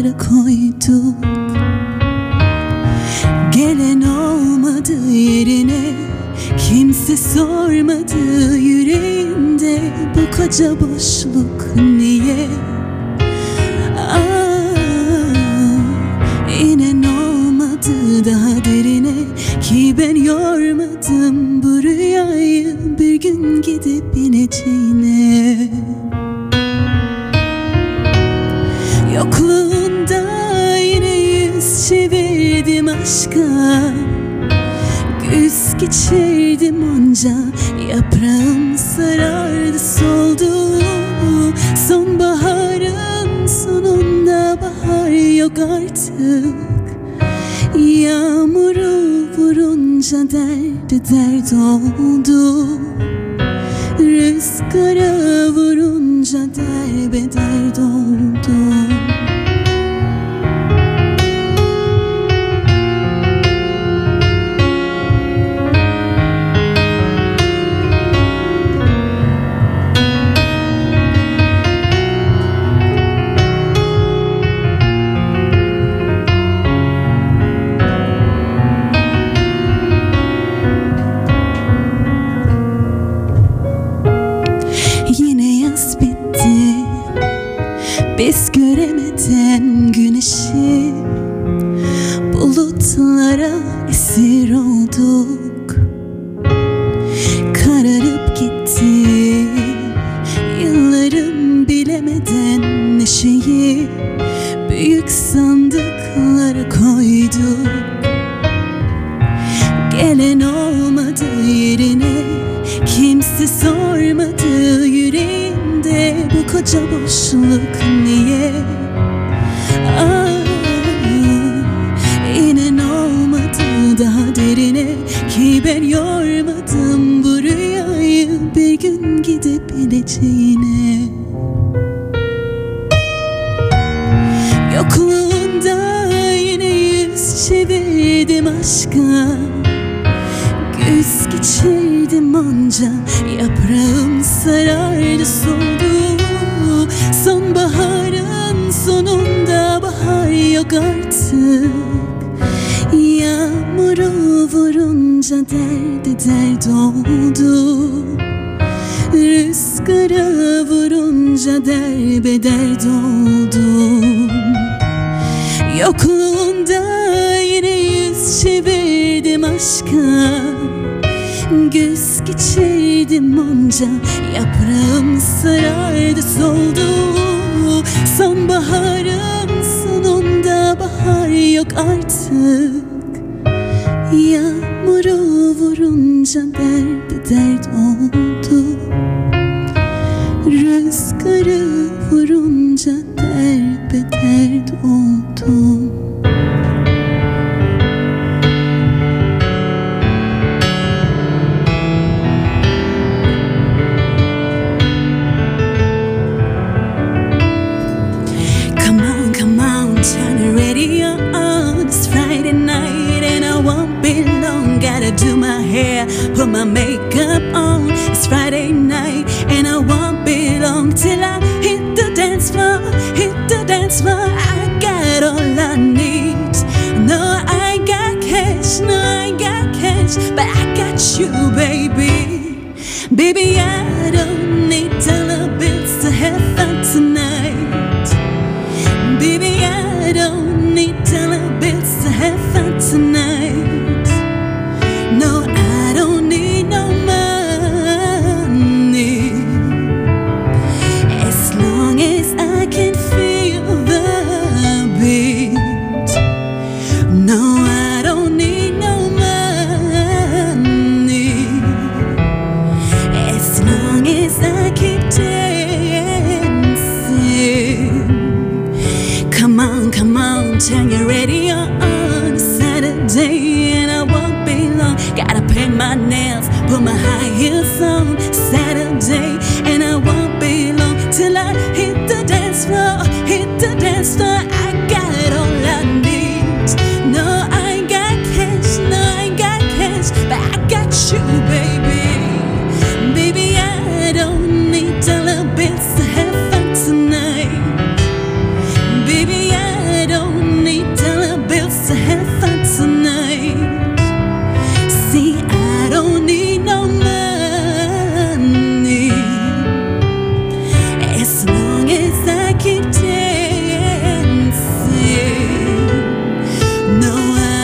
yollara koyduk Gelen olmadı yerine Kimse sormadı yüreğimde bu koca boşluk. Açınca yaprağım sarardı soldu Sonbaharın sonunda bahar yok artık. Yağmuru vurunca dert dert oldu. kızgın Güz geçirdim anca Yaprağım sarardı soldu. Sonbaharın sonunda bahar yok artık. Yağmuru vurunca derdi dert oldu. Rüzgara vurunca derbeder doldum. Yokluğunda geçiverdim aşka Göz geçirdim onca Yaprağım sarardı soldu. Sonbaharın sonunda bahar yok artık. Yağmuru vurunca dert dert oldu. Rüzgarı vurunca derbe derbedert oldum Baby, I don't need to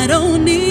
I don't need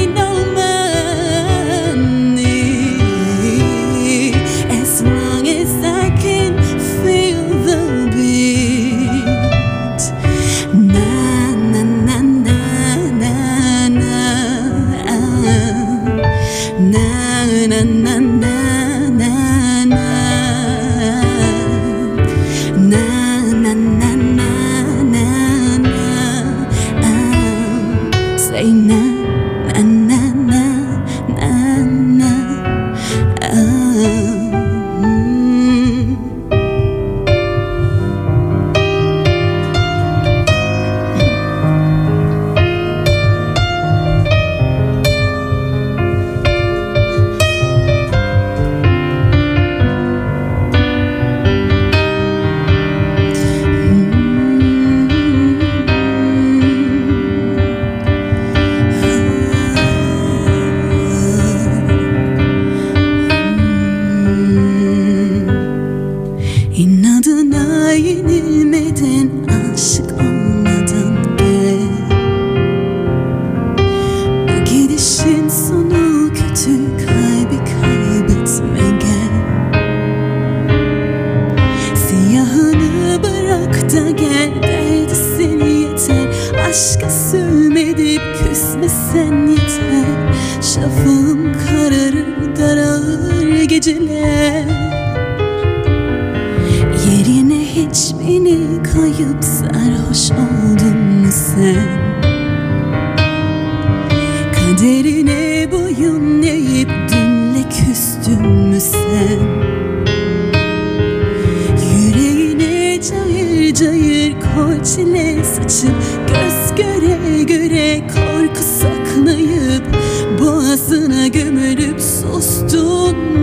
çile saçıp Göz göre göre korku saklayıp Boğazına gömülüp sustun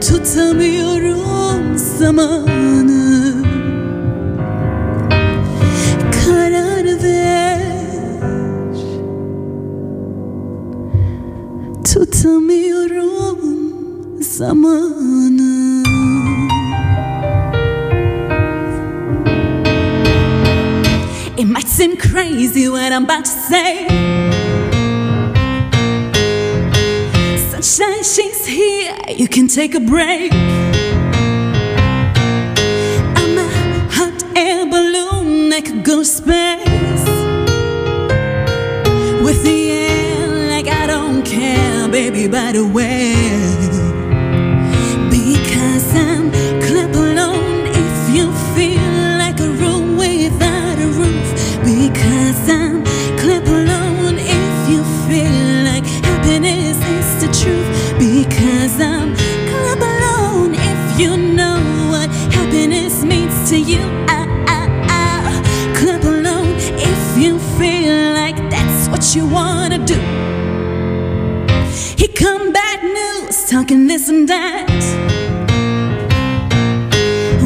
tutamıyorum zamanı. Karar ver. Tutamıyorum zamanı. It might seem crazy what I'm about to say you can take a break. I'm a hot air balloon that could go to space. With the air like I don't care, baby, by the way you wanna do Here come bad news talking this and that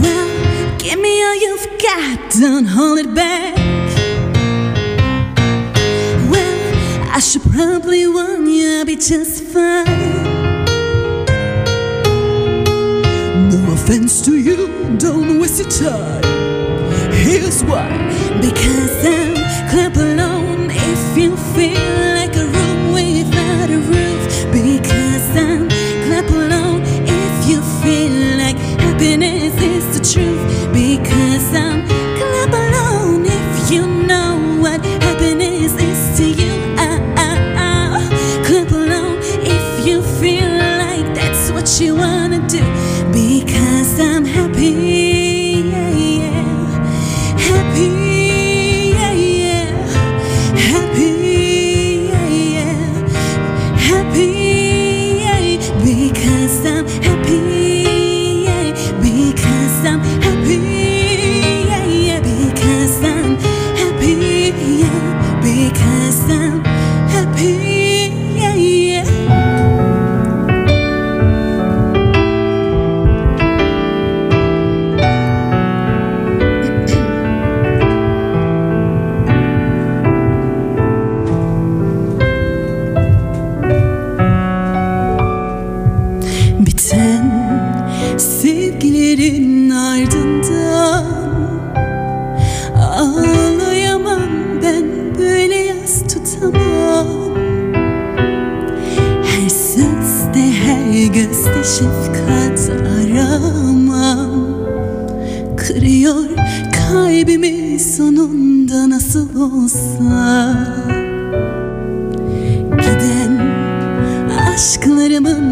well, give me all you've got, don't hold it back. Well, I should probably warn you, I'll be just fine. No offense to you, don't waste your time. Here's why. Because I'm alone if you feel like a room without a roof. Because I'm clap alone if you feel like happiness is the truth. Kalbimiz sonunda nasıl olsa. Giden aşklarımın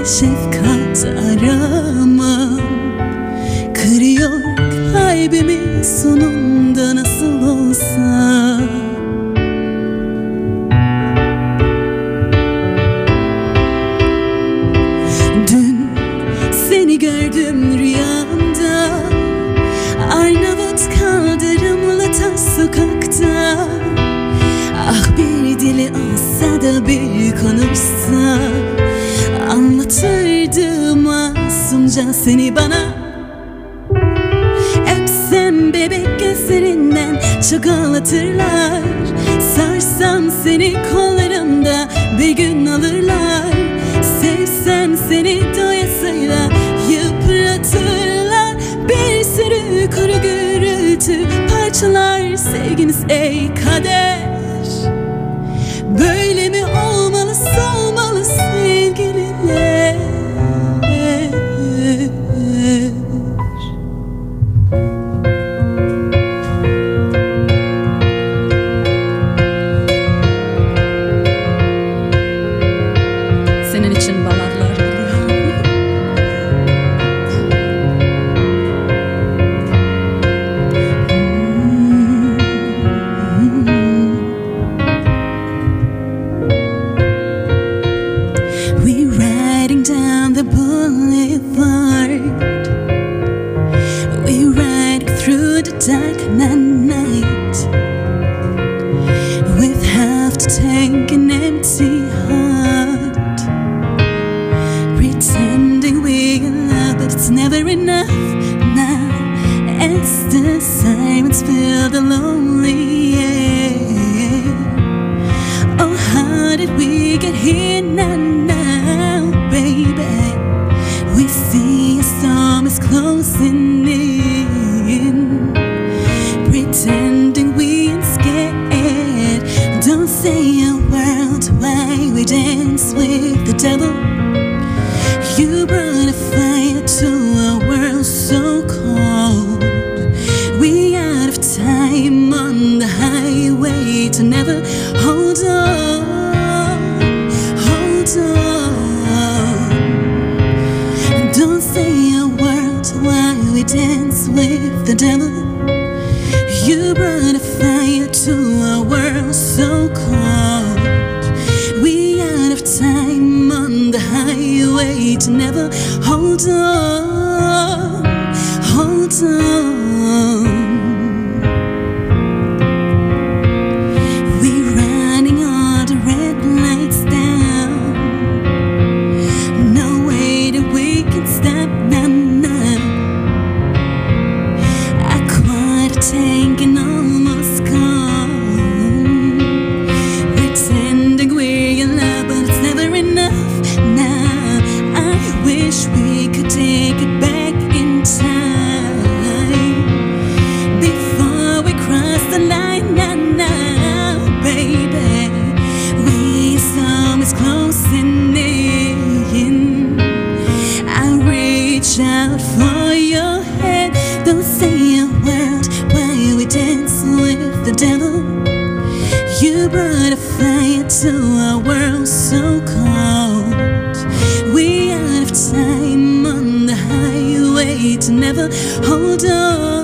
this if yıpratırlar Sevsen seni doyasıyla yıpratırlar Bir sürü kuru gürültü parçalar sevginiz ey kader Böyle mi olmalı? nan devil. You brought a fire to a world so cold. We out of time on the highway to never hold on, hold on. Never hold on,